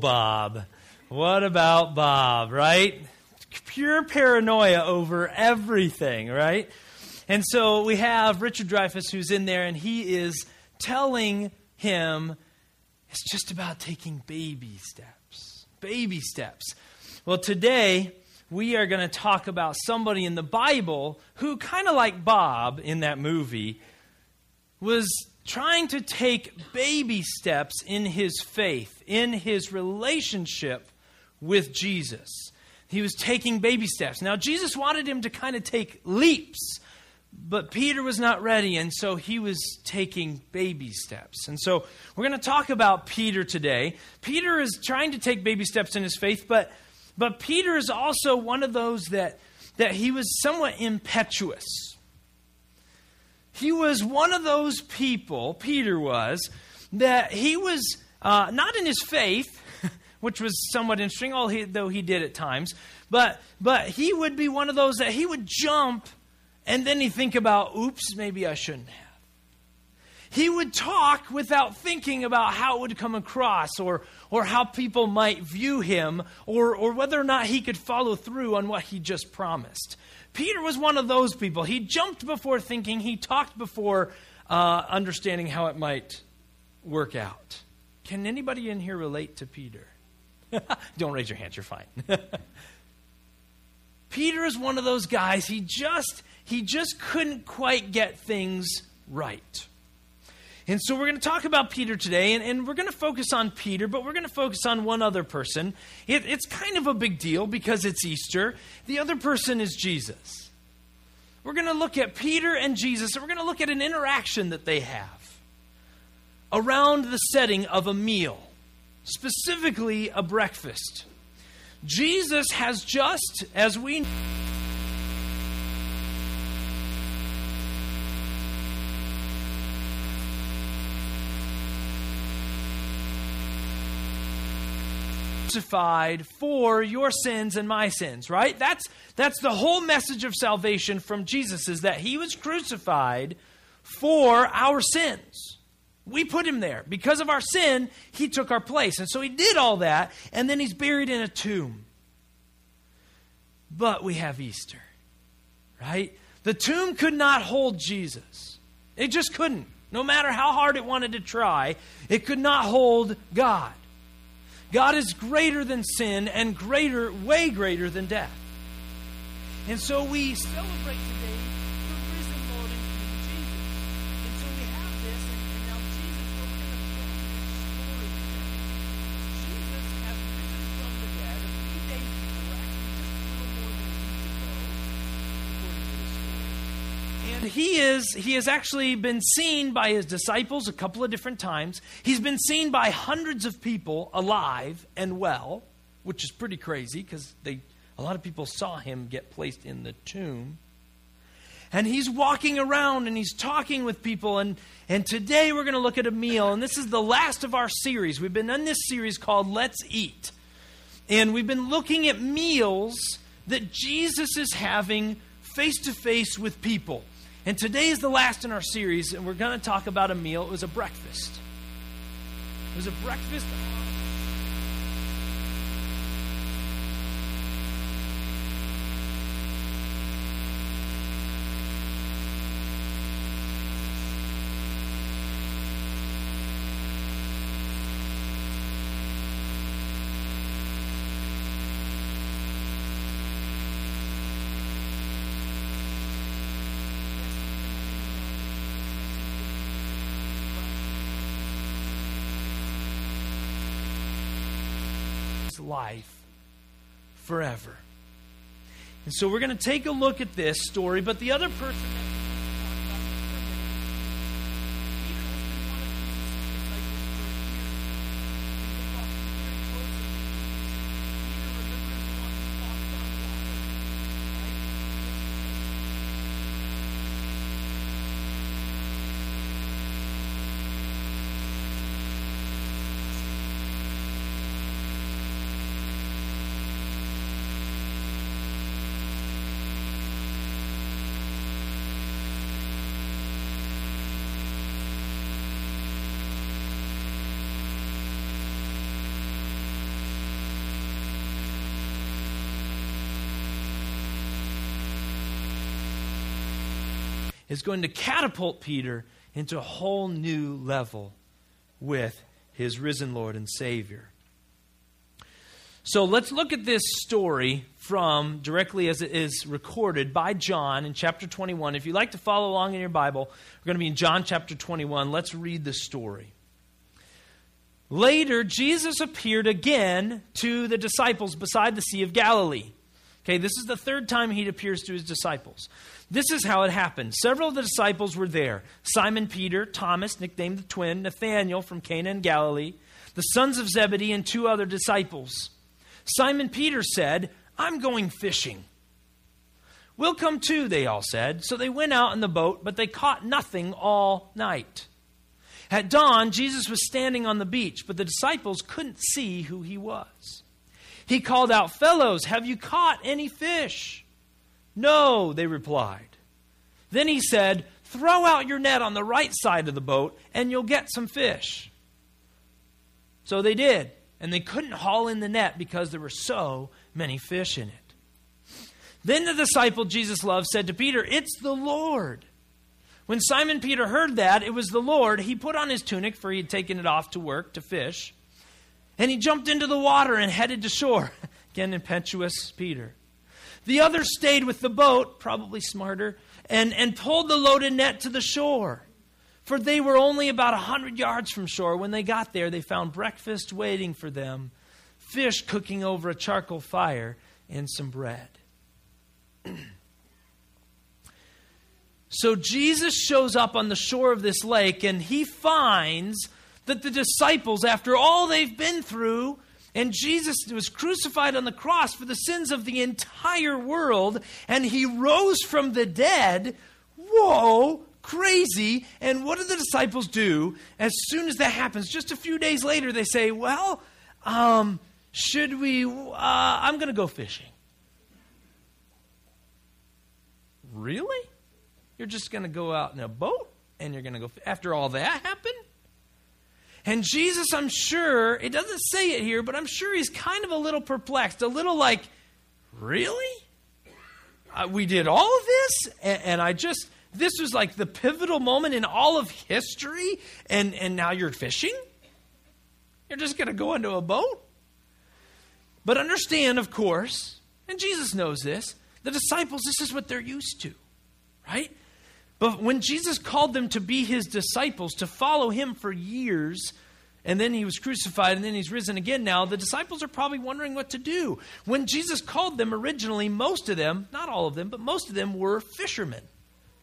Bob. What about Bob, right? Pure paranoia over everything, right? And so we have Richard Dreyfuss who's in there, and he is telling him it's just about taking baby steps. Baby steps. Well, today we are going to talk about somebody in the Bible who, kind of like Bob in that movie, was trying to take baby steps in his faith, in his relationship with Jesus. He was taking baby steps. Now, Jesus wanted him to kind of take leaps, but Peter was not ready, and so he was taking baby steps. And so we're going to talk about Peter today. Peter is trying to take baby steps in his faith, but, but Peter is also one of those that, that he was somewhat impetuous he was one of those people, Peter was, that he was uh, not in his faith, which was somewhat interesting, though he did at times, but, but he would be one of those that he would jump and then he'd think about, oops, maybe I shouldn't have. He would talk without thinking about how it would come across or, or how people might view him or, or whether or not he could follow through on what he just promised. Peter was one of those people. He jumped before thinking, he talked before uh, understanding how it might work out. Can anybody in here relate to Peter? Don't raise your hands, you're fine. Peter is one of those guys, he just he just couldn't quite get things right. And so we're going to talk about Peter today, and, and we're going to focus on Peter, but we're going to focus on one other person. It, it's kind of a big deal because it's Easter. The other person is Jesus. We're going to look at Peter and Jesus, and we're going to look at an interaction that they have around the setting of a meal, specifically a breakfast. Jesus has just, as we crucified for your sins and my sins, right? That's, that's the whole message of salvation from Jesus is that he was crucified for our sins. We put him there. Because of our sin, he took our place. And so he did all that, and then he's buried in a tomb. But we have Easter, right? The tomb could not hold Jesus. It just couldn't. No matter how hard it wanted to try, it could not hold God. God is greater than sin and greater, way greater than death. And so we celebrate today the risen Lord and King Jesus. And so we have this, and, and now Jesus, well, we're going to tell this story today. Jesus has risen from the dead a few days before, actually just a little more than a week ago, according to the story. And he is he has actually been seen by his disciples a couple of different times. He's been seen by hundreds of people alive and well, which is pretty crazy because they a lot of people saw him get placed in the tomb. And he's walking around and he's talking with people. And, and today we're going to look at a meal. And this is the last of our series. We've been in this series called Let's Eat. And we've been looking at meals that Jesus is having face to face with people. And today is the last in our series, and we're going to talk about a meal. It was a breakfast. It was a breakfast life forever. And so we're going to take a look at this story, but the other person is going to catapult Peter into a whole new level with his risen Lord and Savior. So let's look at this story from directly as it is recorded by John in chapter 21. If you'd like to follow along in your Bible, we're going to be in John chapter 21. Let's read the story. Later, Jesus appeared again to the disciples beside the Sea of Galilee. Okay, this is the third time he appears to his disciples. This is how it happened. Several of the disciples were there Simon Peter, Thomas, nicknamed the twin, Nathanael from Cana in Galilee, the sons of Zebedee, and two other disciples. Simon Peter said, I'm going fishing. We'll come too, they all said. So they went out in the boat, but they caught nothing all night. At dawn, Jesus was standing on the beach, but the disciples couldn't see who he was. He called out, Fellows, have you caught any fish? No, they replied. Then he said, Throw out your net on the right side of the boat, and you'll get some fish. So they did and they couldn't haul in the net because there were so many fish in it. Then the disciple Jesus loved said to Peter, It's the Lord. When Simon Peter heard that it was the Lord, he put on his tunic, for he had taken it off to work, to fish, and he jumped into the water and headed to shore. Again, impetuous Peter. The others stayed with the boat, probably smarter, and, and pulled the loaded net to the shore. For they were only about a hundred yards from shore. When they got there, they found breakfast waiting for them, fish cooking over a charcoal fire, and some bread. so Jesus shows up on the shore of this lake, and he finds that the disciples, after all they've been through, and Jesus was crucified on the cross for the sins of the entire world, and he rose from the dead. Whoa, crazy. And what do the disciples do as soon as that happens? Just a few days later, they say, Well, um, should we? Uh, I'm going to go fishing. Really? You're just going to go out in a boat and you're going to go after all that happened? And Jesus, I'm sure, it doesn't say it here, but I'm sure he's kind of a little perplexed, a little like, really? Uh, we did all of this? And, and I just, this was like the pivotal moment in all of history, and, and now you're fishing? You're just going to go into a boat? But understand, of course, and Jesus knows this, the disciples, this is what they're used to, right? But when Jesus called them to be his disciples, to follow him for years, and then he was crucified and then he's risen again now, the disciples are probably wondering what to do. When Jesus called them originally, most of them, not all of them, but most of them were fishermen.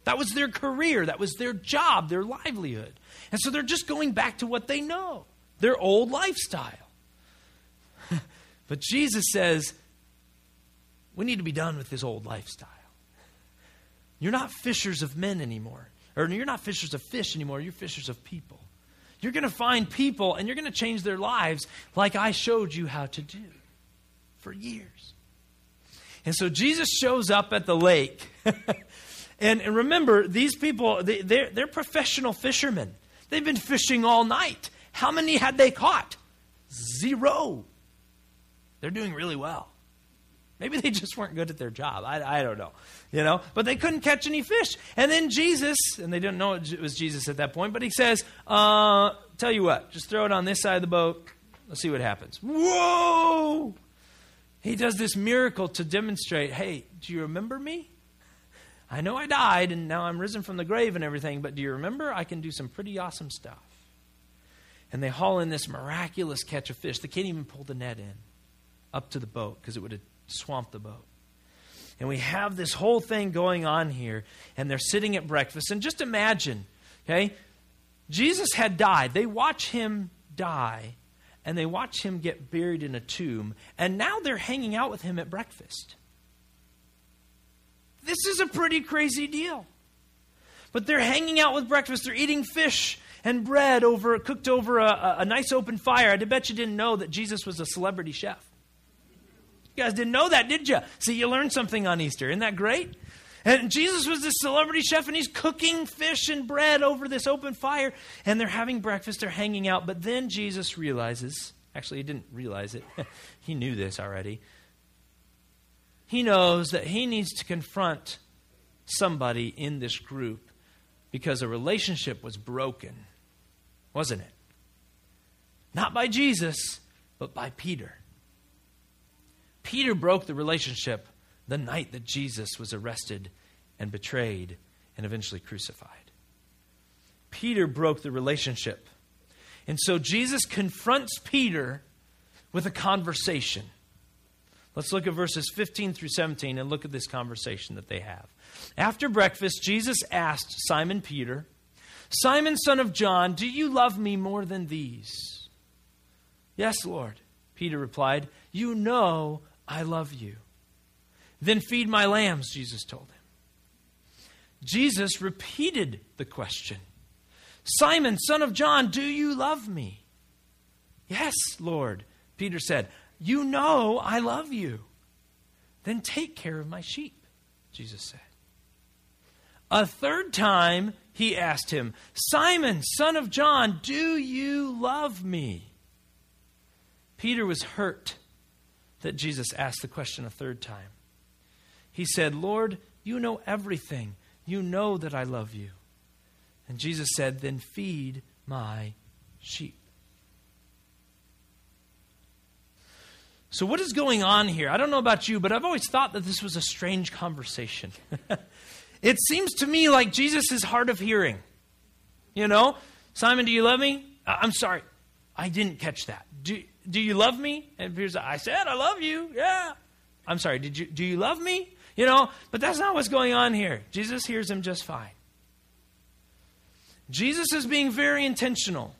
That was their career, that was their job, their livelihood. And so they're just going back to what they know, their old lifestyle. but Jesus says, we need to be done with this old lifestyle. You're not fishers of men anymore. Or you're not fishers of fish anymore, you're fishers of people. You're going to find people and you're going to change their lives like I showed you how to do for years. And so Jesus shows up at the lake And, and remember, these people, they, they're, they're professional fishermen. They've been fishing all night. How many had they caught? Zero. They're doing really well. Maybe they just weren't good at their job. I, I don't know. You know, but they couldn't catch any fish. And then Jesus, and they didn't know it was Jesus at that point, but he says, uh, Tell you what, just throw it on this side of the boat. Let's see what happens. Whoa! He does this miracle to demonstrate hey, do you remember me? I know I died and now I'm risen from the grave and everything, but do you remember? I can do some pretty awesome stuff. And they haul in this miraculous catch of fish. They can't even pull the net in up to the boat because it would have swamped the boat. And we have this whole thing going on here, and they're sitting at breakfast. And just imagine, okay, Jesus had died. They watch him die, and they watch him get buried in a tomb, and now they're hanging out with him at breakfast. This is a pretty crazy deal. But they're hanging out with breakfast, they're eating fish and bread over cooked over a, a, a nice open fire. I bet you didn't know that Jesus was a celebrity chef. You guys didn't know that, did you? See, you learned something on Easter. Isn't that great? And Jesus was this celebrity chef, and he's cooking fish and bread over this open fire, and they're having breakfast, they're hanging out. But then Jesus realizes actually, he didn't realize it, he knew this already he knows that he needs to confront somebody in this group because a relationship was broken, wasn't it? Not by Jesus, but by Peter. Peter broke the relationship the night that Jesus was arrested and betrayed and eventually crucified. Peter broke the relationship. And so Jesus confronts Peter with a conversation. Let's look at verses 15 through 17 and look at this conversation that they have. After breakfast, Jesus asked Simon Peter, Simon, son of John, do you love me more than these? Yes, Lord, Peter replied. You know I love you. Then feed my lambs, Jesus told him. Jesus repeated the question Simon, son of John, do you love me? Yes, Lord, Peter said. You know I love you. Then take care of my sheep, Jesus said. A third time he asked him, Simon, son of John, do you love me? Peter was hurt that Jesus asked the question a third time. He said, Lord, you know everything. You know that I love you. And Jesus said, Then feed my sheep. So, what is going on here? I don't know about you, but I've always thought that this was a strange conversation. it seems to me like Jesus is hard of hearing. You know, Simon, do you love me? I'm sorry, I didn't catch that. Do, do you love me? And Peter's like, I said, I love you. Yeah. I'm sorry, did you, do you love me? You know, but that's not what's going on here. Jesus hears him just fine. Jesus is being very intentional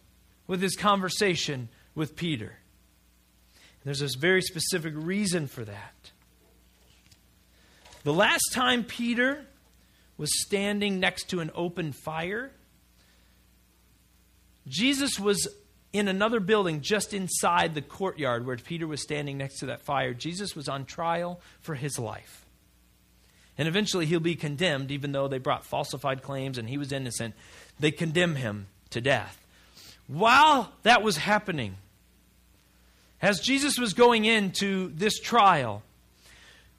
with his conversation with Peter. There's a very specific reason for that. The last time Peter was standing next to an open fire, Jesus was in another building just inside the courtyard where Peter was standing next to that fire. Jesus was on trial for his life. And eventually he'll be condemned, even though they brought falsified claims and he was innocent. They condemn him to death. While that was happening, as Jesus was going into this trial,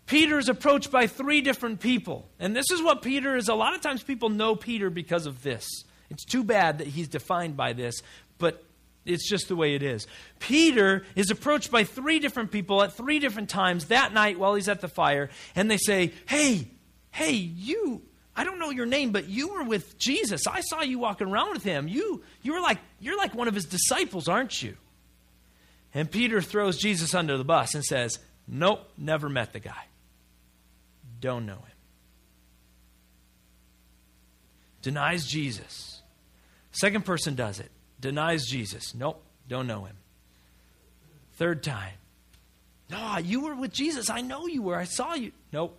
Peter is approached by three different people. And this is what Peter is. A lot of times people know Peter because of this. It's too bad that he's defined by this, but it's just the way it is. Peter is approached by three different people at three different times that night while he's at the fire, and they say, Hey, hey, you, I don't know your name, but you were with Jesus. I saw you walking around with him. You, you were like, you're like one of his disciples, aren't you? And Peter throws Jesus under the bus and says, Nope, never met the guy. Don't know him. Denies Jesus. Second person does it denies Jesus. Nope, don't know him. Third time. No, you were with Jesus. I know you were. I saw you. Nope.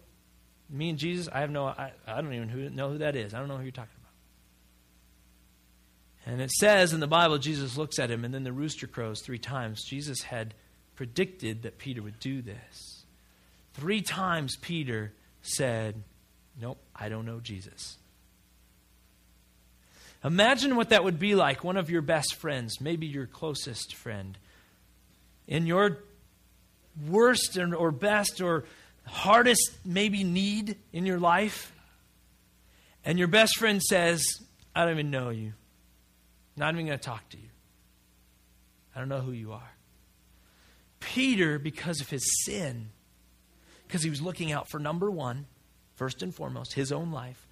Me and Jesus, I have no, I, I don't even who, know who that is. I don't know who you're talking about. And it says in the Bible, Jesus looks at him, and then the rooster crows three times. Jesus had predicted that Peter would do this. Three times Peter said, Nope, I don't know Jesus. Imagine what that would be like, one of your best friends, maybe your closest friend, in your worst or best or hardest, maybe, need in your life. And your best friend says, I don't even know you. Not even going to talk to you. I don't know who you are. Peter, because of his sin, because he was looking out for number one, first and foremost, his own life,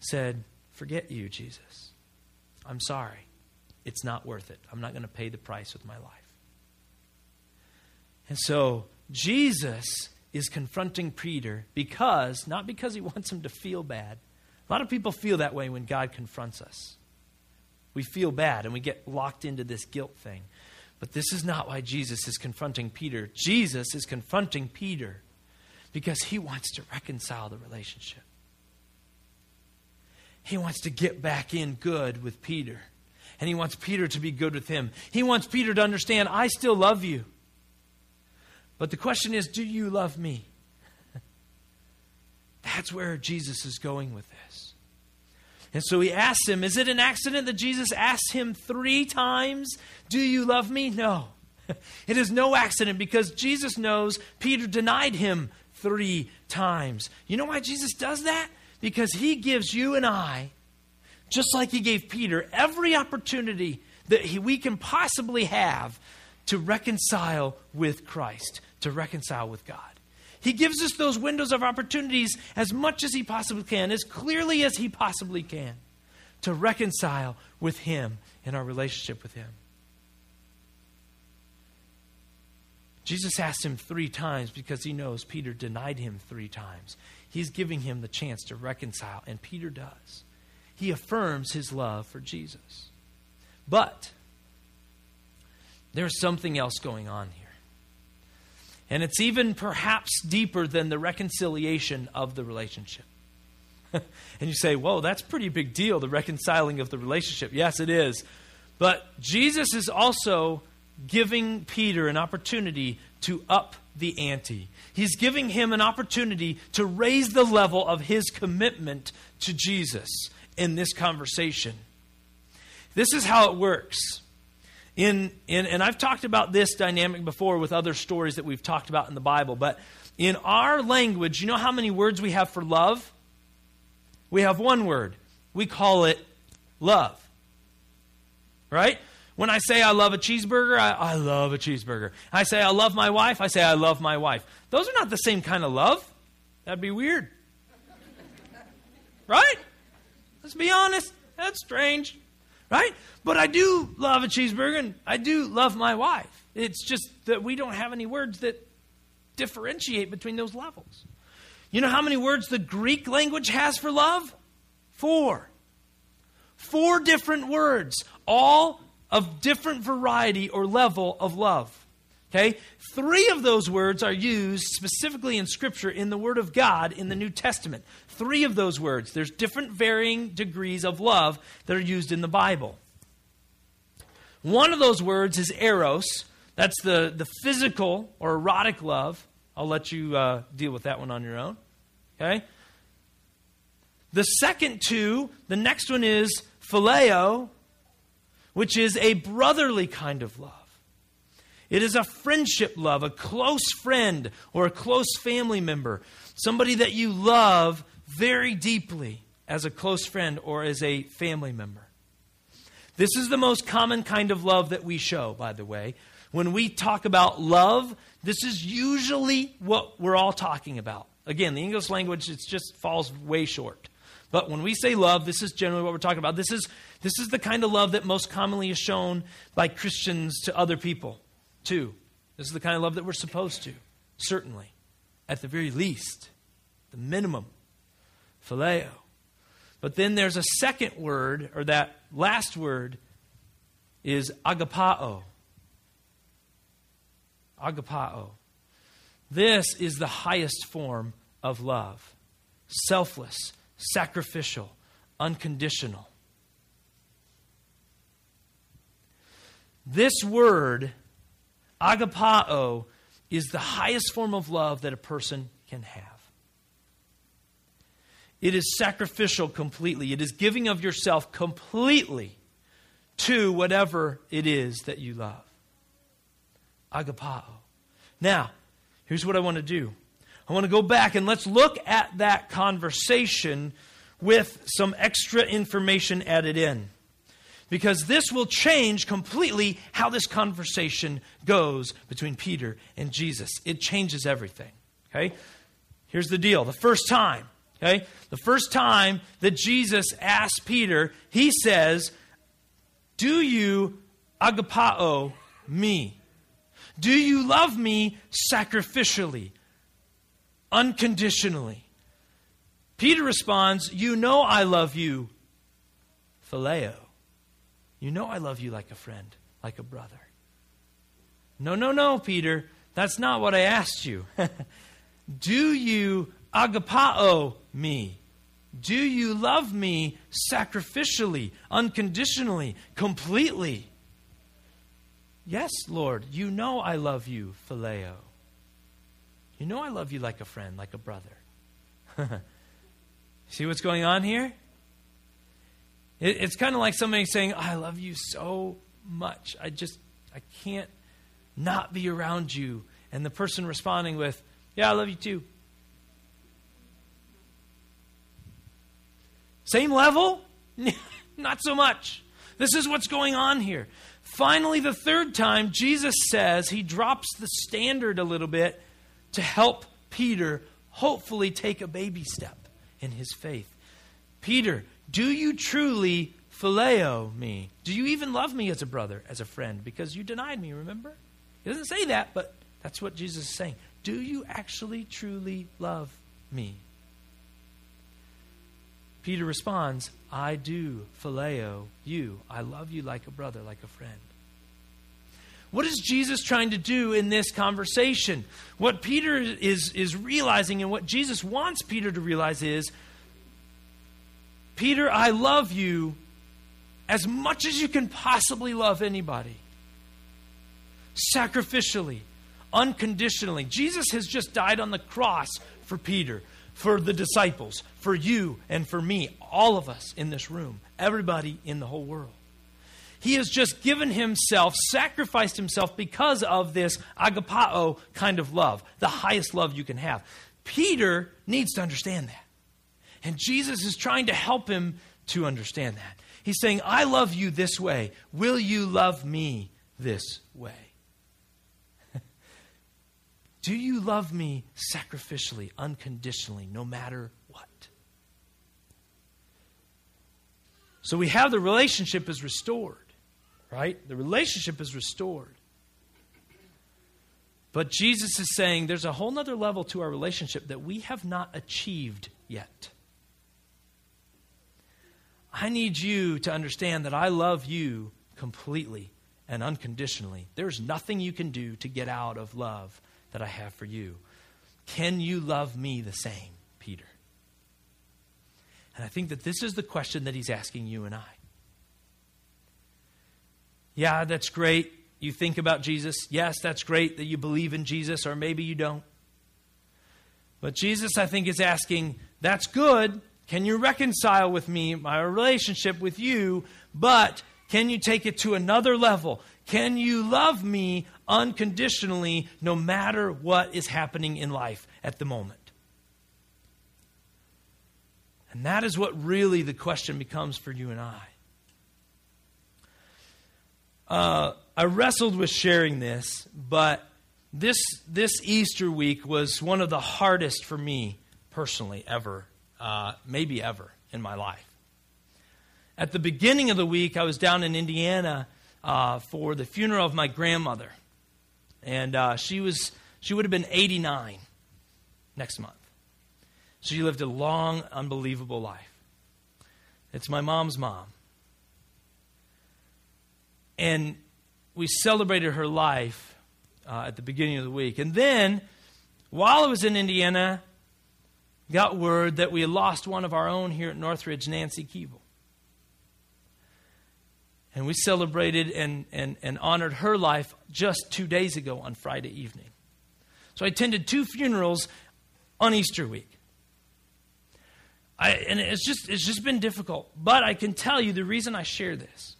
said, Forget you, Jesus. I'm sorry. It's not worth it. I'm not going to pay the price with my life. And so Jesus is confronting Peter because, not because he wants him to feel bad. A lot of people feel that way when God confronts us. We feel bad and we get locked into this guilt thing. But this is not why Jesus is confronting Peter. Jesus is confronting Peter because he wants to reconcile the relationship. He wants to get back in good with Peter. And he wants Peter to be good with him. He wants Peter to understand, I still love you. But the question is, do you love me? That's where Jesus is going with this. And so he asks him, Is it an accident that Jesus asks him three times, Do you love me? No. It is no accident because Jesus knows Peter denied him three times. You know why Jesus does that? Because he gives you and I just like he gave Peter every opportunity that he, we can possibly have to reconcile with Christ, to reconcile with God. He gives us those windows of opportunities as much as he possibly can, as clearly as he possibly can, to reconcile with him in our relationship with him. Jesus asked him three times because he knows Peter denied him three times. He's giving him the chance to reconcile, and Peter does. He affirms his love for Jesus. But there's something else going on here. And it's even perhaps deeper than the reconciliation of the relationship. and you say, whoa, that's pretty big deal, the reconciling of the relationship. Yes, it is. But Jesus is also giving Peter an opportunity to up the ante. He's giving him an opportunity to raise the level of his commitment to Jesus in this conversation. This is how it works. In, in, and I've talked about this dynamic before with other stories that we've talked about in the Bible, but in our language, you know how many words we have for love? We have one word. We call it love. Right? When I say I love a cheeseburger, I, I love a cheeseburger. I say I love my wife, I say I love my wife. Those are not the same kind of love. That'd be weird. right? Let's be honest. That's strange. Right? But I do love a cheeseburger and I do love my wife. It's just that we don't have any words that differentiate between those levels. You know how many words the Greek language has for love? Four. Four different words, all of different variety or level of love. Okay? Three of those words are used specifically in Scripture in the Word of God in the New Testament. Three of those words. There's different varying degrees of love that are used in the Bible. One of those words is eros. That's the, the physical or erotic love. I'll let you uh, deal with that one on your own. Okay? The second two, the next one is phileo, which is a brotherly kind of love. It is a friendship love, a close friend or a close family member, somebody that you love very deeply as a close friend or as a family member. This is the most common kind of love that we show, by the way. When we talk about love, this is usually what we're all talking about. Again, the English language it just falls way short. But when we say love, this is generally what we're talking about. This is, this is the kind of love that most commonly is shown by Christians to other people, too. This is the kind of love that we're supposed to, certainly. At the very least, the minimum. Phileo. But then there's a second word, or that last word is agapao. Agapao. This is the highest form of love selfless, sacrificial, unconditional. This word, agapao, is the highest form of love that a person can have. It is sacrificial completely. It is giving of yourself completely to whatever it is that you love. Agapao. Now, here's what I want to do I want to go back and let's look at that conversation with some extra information added in. Because this will change completely how this conversation goes between Peter and Jesus. It changes everything. Okay? Here's the deal. The first time, okay? The first time that Jesus asks Peter, he says, Do you agapao me? Do you love me sacrificially? Unconditionally. Peter responds, You know I love you, phileo. You know I love you like a friend, like a brother. No, no, no, Peter. That's not what I asked you. Do you agapao me? Do you love me sacrificially, unconditionally, completely? Yes, Lord, you know I love you, phileo. You know I love you like a friend, like a brother. See what's going on here? It, it's kind of like somebody saying, I love you so much. I just, I can't not be around you. And the person responding with, Yeah, I love you too. Same level? not so much. This is what's going on here. Finally, the third time, Jesus says he drops the standard a little bit to help Peter hopefully take a baby step in his faith. Peter, do you truly phileo me? Do you even love me as a brother, as a friend? Because you denied me, remember? He doesn't say that, but that's what Jesus is saying. Do you actually truly love me? Peter responds, I do phileo you. I love you like a brother, like a friend. What is Jesus trying to do in this conversation? What Peter is, is realizing and what Jesus wants Peter to realize is Peter, I love you as much as you can possibly love anybody. Sacrificially, unconditionally. Jesus has just died on the cross for Peter, for the disciples, for you, and for me, all of us in this room, everybody in the whole world. He has just given himself, sacrificed himself because of this agapao kind of love, the highest love you can have. Peter needs to understand that. And Jesus is trying to help him to understand that. He's saying, I love you this way. Will you love me this way? Do you love me sacrificially, unconditionally, no matter what? So we have the relationship is restored, right? The relationship is restored. But Jesus is saying there's a whole other level to our relationship that we have not achieved yet. I need you to understand that I love you completely and unconditionally. There's nothing you can do to get out of love that I have for you. Can you love me the same, Peter? And I think that this is the question that he's asking you and I. Yeah, that's great. You think about Jesus. Yes, that's great that you believe in Jesus, or maybe you don't. But Jesus, I think, is asking, that's good. Can you reconcile with me my relationship with you? But can you take it to another level? Can you love me unconditionally no matter what is happening in life at the moment? And that is what really the question becomes for you and I. Uh, I wrestled with sharing this, but this, this Easter week was one of the hardest for me personally ever, uh, maybe ever in my life. At the beginning of the week, I was down in Indiana uh, for the funeral of my grandmother. And uh, she, was, she would have been 89 next month. So she lived a long, unbelievable life. It's my mom's mom. And we celebrated her life uh, at the beginning of the week. And then, while I was in Indiana, got word that we had lost one of our own here at Northridge, Nancy Keeble. And we celebrated and, and, and honored her life just two days ago on Friday evening. So I attended two funerals on Easter week. I, and it's just, it's just been difficult. But I can tell you the reason I share this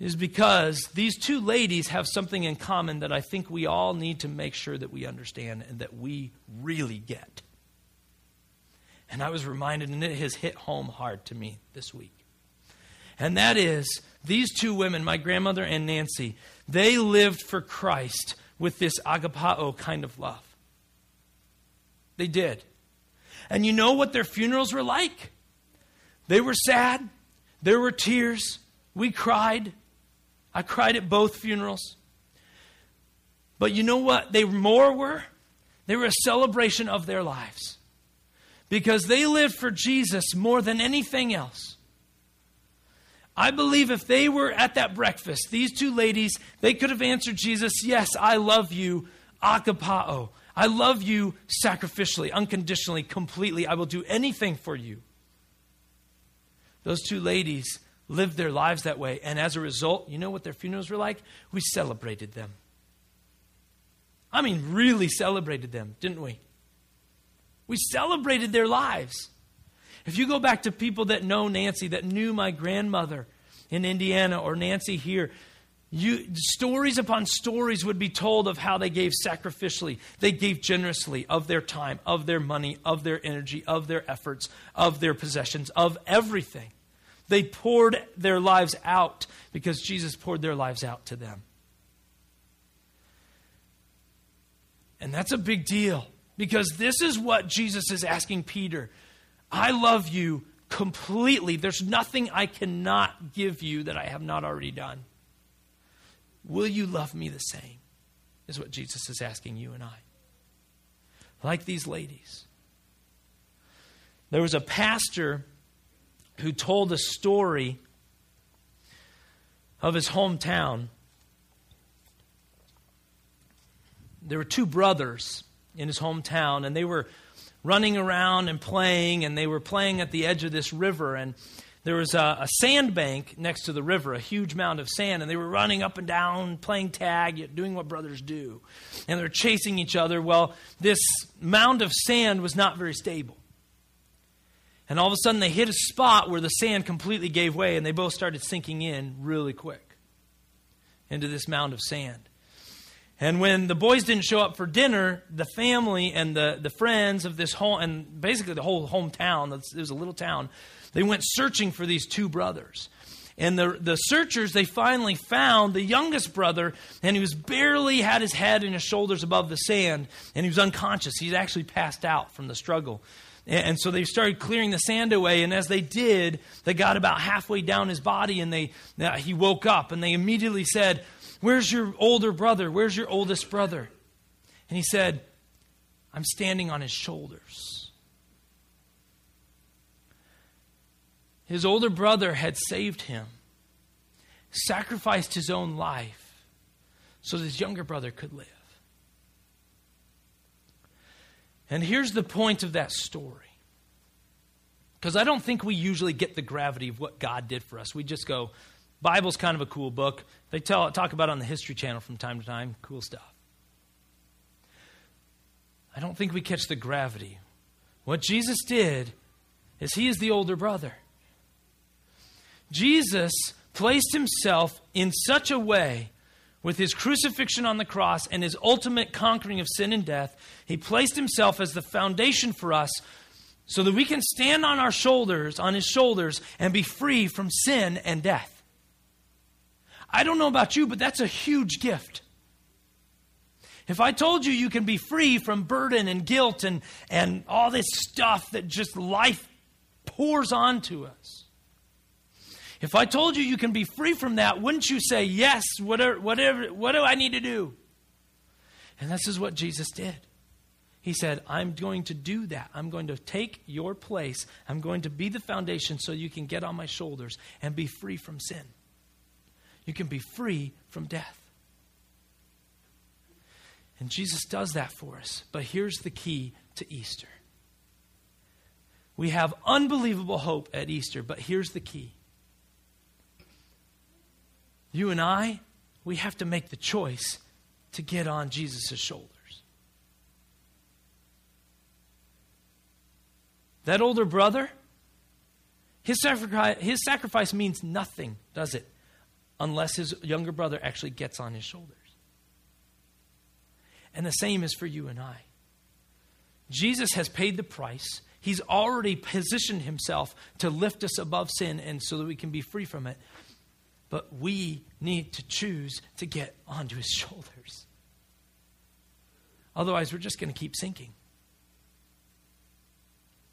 is because these two ladies have something in common that I think we all need to make sure that we understand and that we really get. And I was reminded, and it has hit home hard to me this week. And that is these two women, my grandmother and Nancy, they lived for Christ with this agapao kind of love. They did. And you know what their funerals were like? They were sad. There were tears. We cried. I cried at both funerals. But you know what they more were? They were a celebration of their lives. Because they lived for Jesus more than anything else. I believe if they were at that breakfast, these two ladies, they could have answered Jesus, Yes, I love you, agapao. I love you sacrificially, unconditionally, completely. I will do anything for you. Those two ladies lived their lives that way. And as a result, you know what their funerals were like? We celebrated them. I mean, really celebrated them, didn't we? We celebrated their lives. If you go back to people that know Nancy, that knew my grandmother in Indiana or Nancy here, you, stories upon stories would be told of how they gave sacrificially. They gave generously of their time, of their money, of their energy, of their efforts, of their possessions, of everything. They poured their lives out because Jesus poured their lives out to them. And that's a big deal because this is what Jesus is asking Peter. I love you completely. There's nothing I cannot give you that I have not already done. Will you love me the same? Is what Jesus is asking you and I. Like these ladies. There was a pastor who told a story of his hometown. There were two brothers in his hometown, and they were running around and playing, and they were playing at the edge of this river. And there was a, a sandbank next to the river, a huge mound of sand, and they were running up and down, playing tag, doing what brothers do. And they're chasing each other. Well, this mound of sand was not very stable. And all of a sudden, they hit a spot where the sand completely gave way, and they both started sinking in really quick into this mound of sand. And when the boys didn't show up for dinner, the family and the, the friends of this whole, and basically the whole hometown, it was a little town, they went searching for these two brothers. And the, the searchers, they finally found the youngest brother, and he was barely had his head and his shoulders above the sand, and he was unconscious. He'd actually passed out from the struggle. And so they started clearing the sand away. And as they did, they got about halfway down his body and they, uh, he woke up. And they immediately said, Where's your older brother? Where's your oldest brother? And he said, I'm standing on his shoulders. His older brother had saved him, sacrificed his own life so that his younger brother could live. And here's the point of that story. Because I don't think we usually get the gravity of what God did for us. We just go, Bible's kind of a cool book. They tell, talk about it on the History Channel from time to time. Cool stuff. I don't think we catch the gravity. What Jesus did is he is the older brother. Jesus placed himself in such a way with his crucifixion on the cross and his ultimate conquering of sin and death, he placed himself as the foundation for us so that we can stand on our shoulders, on his shoulders, and be free from sin and death. I don't know about you, but that's a huge gift. If I told you you can be free from burden and guilt and, and all this stuff that just life pours onto us, if I told you you can be free from that, wouldn't you say, Yes, whatever, whatever, what do I need to do? And this is what Jesus did. He said, I'm going to do that. I'm going to take your place. I'm going to be the foundation so you can get on my shoulders and be free from sin. You can be free from death. And Jesus does that for us. But here's the key to Easter we have unbelievable hope at Easter, but here's the key you and I, we have to make the choice to get on Jesus' shoulders. That older brother, his sacrifice, his sacrifice means nothing, does it? Unless his younger brother actually gets on his shoulders. And the same is for you and I. Jesus has paid the price. He's already positioned himself to lift us above sin and so that we can be free from it. But we need to choose to get onto his shoulders. Otherwise, we're just going to keep sinking.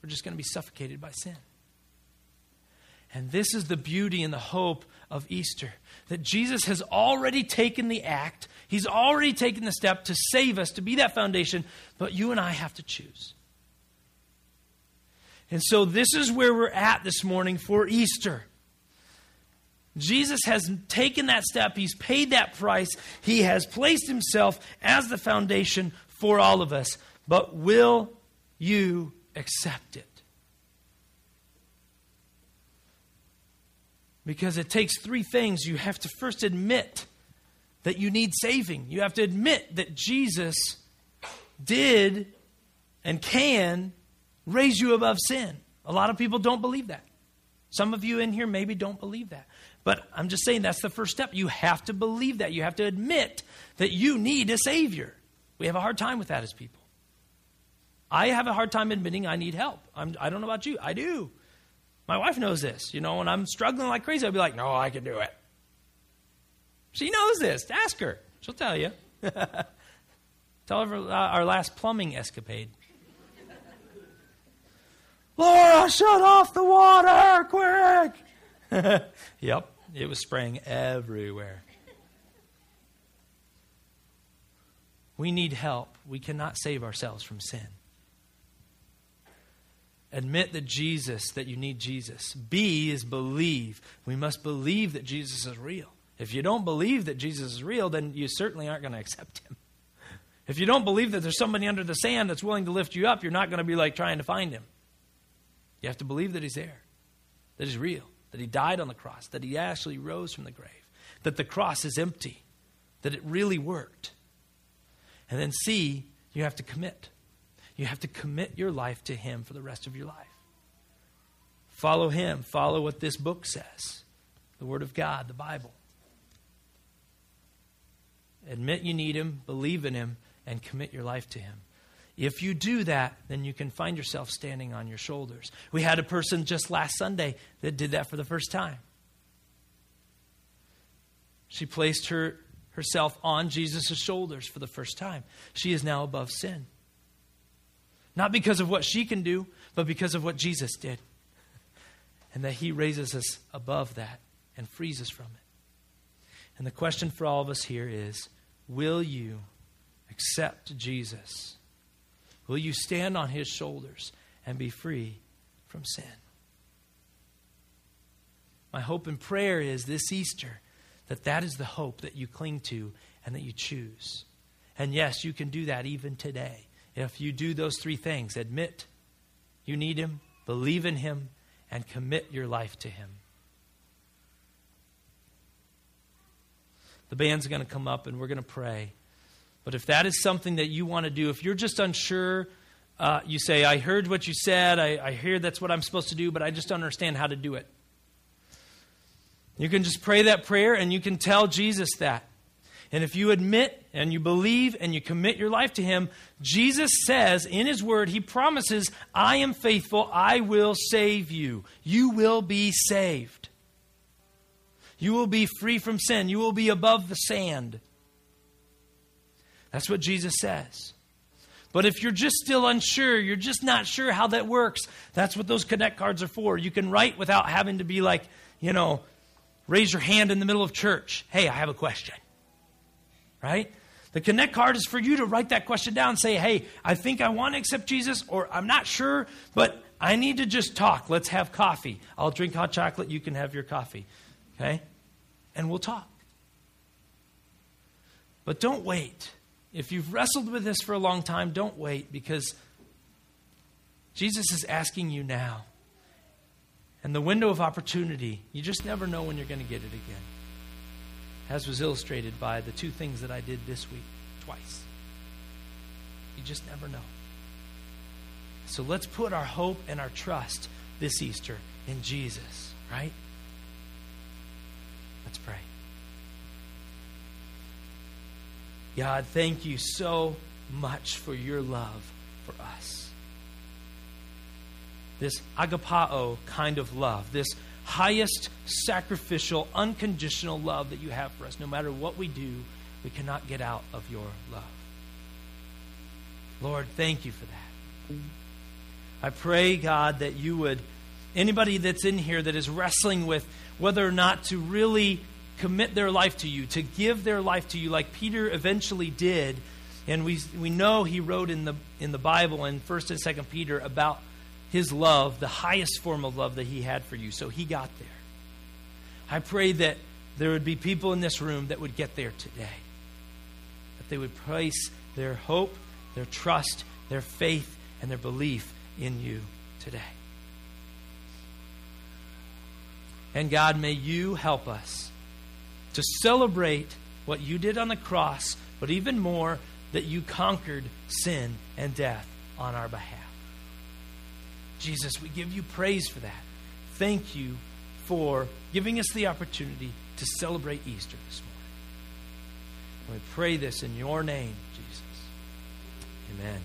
We're just going to be suffocated by sin. And this is the beauty and the hope of Easter that Jesus has already taken the act, He's already taken the step to save us, to be that foundation, but you and I have to choose. And so, this is where we're at this morning for Easter. Jesus has taken that step, he's paid that price, he has placed himself as the foundation for all of us. But will you accept it? Because it takes three things. You have to first admit that you need saving, you have to admit that Jesus did and can raise you above sin. A lot of people don't believe that. Some of you in here maybe don't believe that. But I'm just saying that's the first step. You have to believe that. You have to admit that you need a Savior. We have a hard time with that as people. I have a hard time admitting I need help. I'm, I do not know about you. I do. My wife knows this. You know, when I'm struggling like crazy, I'll be like, no, I can do it. She knows this. Ask her. She'll tell you. tell her uh, our last plumbing escapade. Laura, shut off the water, quick! yep, it was spraying everywhere. We need help. We cannot save ourselves from sin. Admit that Jesus, that you need Jesus. B is believe. We must believe that Jesus is real. If you don't believe that Jesus is real, then you certainly aren't going to accept him. If you don't believe that there's somebody under the sand that's willing to lift you up, you're not going to be like trying to find him. You have to believe that he's there, that he's real, that he died on the cross, that he actually rose from the grave, that the cross is empty, that it really worked. And then C, you have to commit. You have to commit your life to him for the rest of your life. Follow him, follow what this book says the Word of God, the Bible. Admit you need him, believe in him, and commit your life to him. If you do that, then you can find yourself standing on your shoulders. We had a person just last Sunday that did that for the first time. She placed her herself on Jesus' shoulders for the first time. She is now above sin. Not because of what she can do, but because of what Jesus did. And that he raises us above that and frees us from it. And the question for all of us here is will you accept Jesus? Will you stand on his shoulders and be free from sin? My hope and prayer is this Easter that that is the hope that you cling to and that you choose. And yes, you can do that even today. If you do those three things admit you need Him, believe in Him, and commit your life to Him. The band's going to come up and we're going to pray. But if that is something that you want to do, if you're just unsure, uh, you say, I heard what you said, I, I hear that's what I'm supposed to do, but I just don't understand how to do it. You can just pray that prayer and you can tell Jesus that. And if you admit and you believe and you commit your life to Him, Jesus says in His Word, He promises, I am faithful, I will save you. You will be saved. You will be free from sin. You will be above the sand. That's what Jesus says. But if you're just still unsure, you're just not sure how that works, that's what those connect cards are for. You can write without having to be like, you know, raise your hand in the middle of church. Hey, I have a question. Right? The connect card is for you to write that question down say, hey, I think I want to accept Jesus, or I'm not sure, but I need to just talk. Let's have coffee. I'll drink hot chocolate. You can have your coffee. Okay? And we'll talk. But don't wait. If you've wrestled with this for a long time, don't wait because Jesus is asking you now and the window of opportunity, you just never know when you're going to get it again. As was illustrated by the two things that I did this week twice. You just never know. So let's put our hope and our trust this Easter in Jesus, right? Let's pray. God, thank you so much for your love for us this agapao kind of love, this highest sacrificial, unconditional love that you have for us. No matter what we do, we cannot get out of your love. Lord, thank you for that. I pray, God, that you would, anybody that's in here that is wrestling with whether or not to really commit their life to you, to give their life to you, like Peter eventually did. And we, we know he wrote in the, in the Bible in 1st and 2nd Peter about his love, the highest form of love that he had for you. So he got there. I pray that there would be people in this room that would get there today. That they would place their hope, their trust, their faith, and their belief in you today. And God, may you help us to celebrate what you did on the cross, but even more, that you conquered sin and death on our behalf. Jesus, we give you praise for that. Thank you for giving us the opportunity to celebrate Easter this morning. we pray this in your name, Jesus. Amen.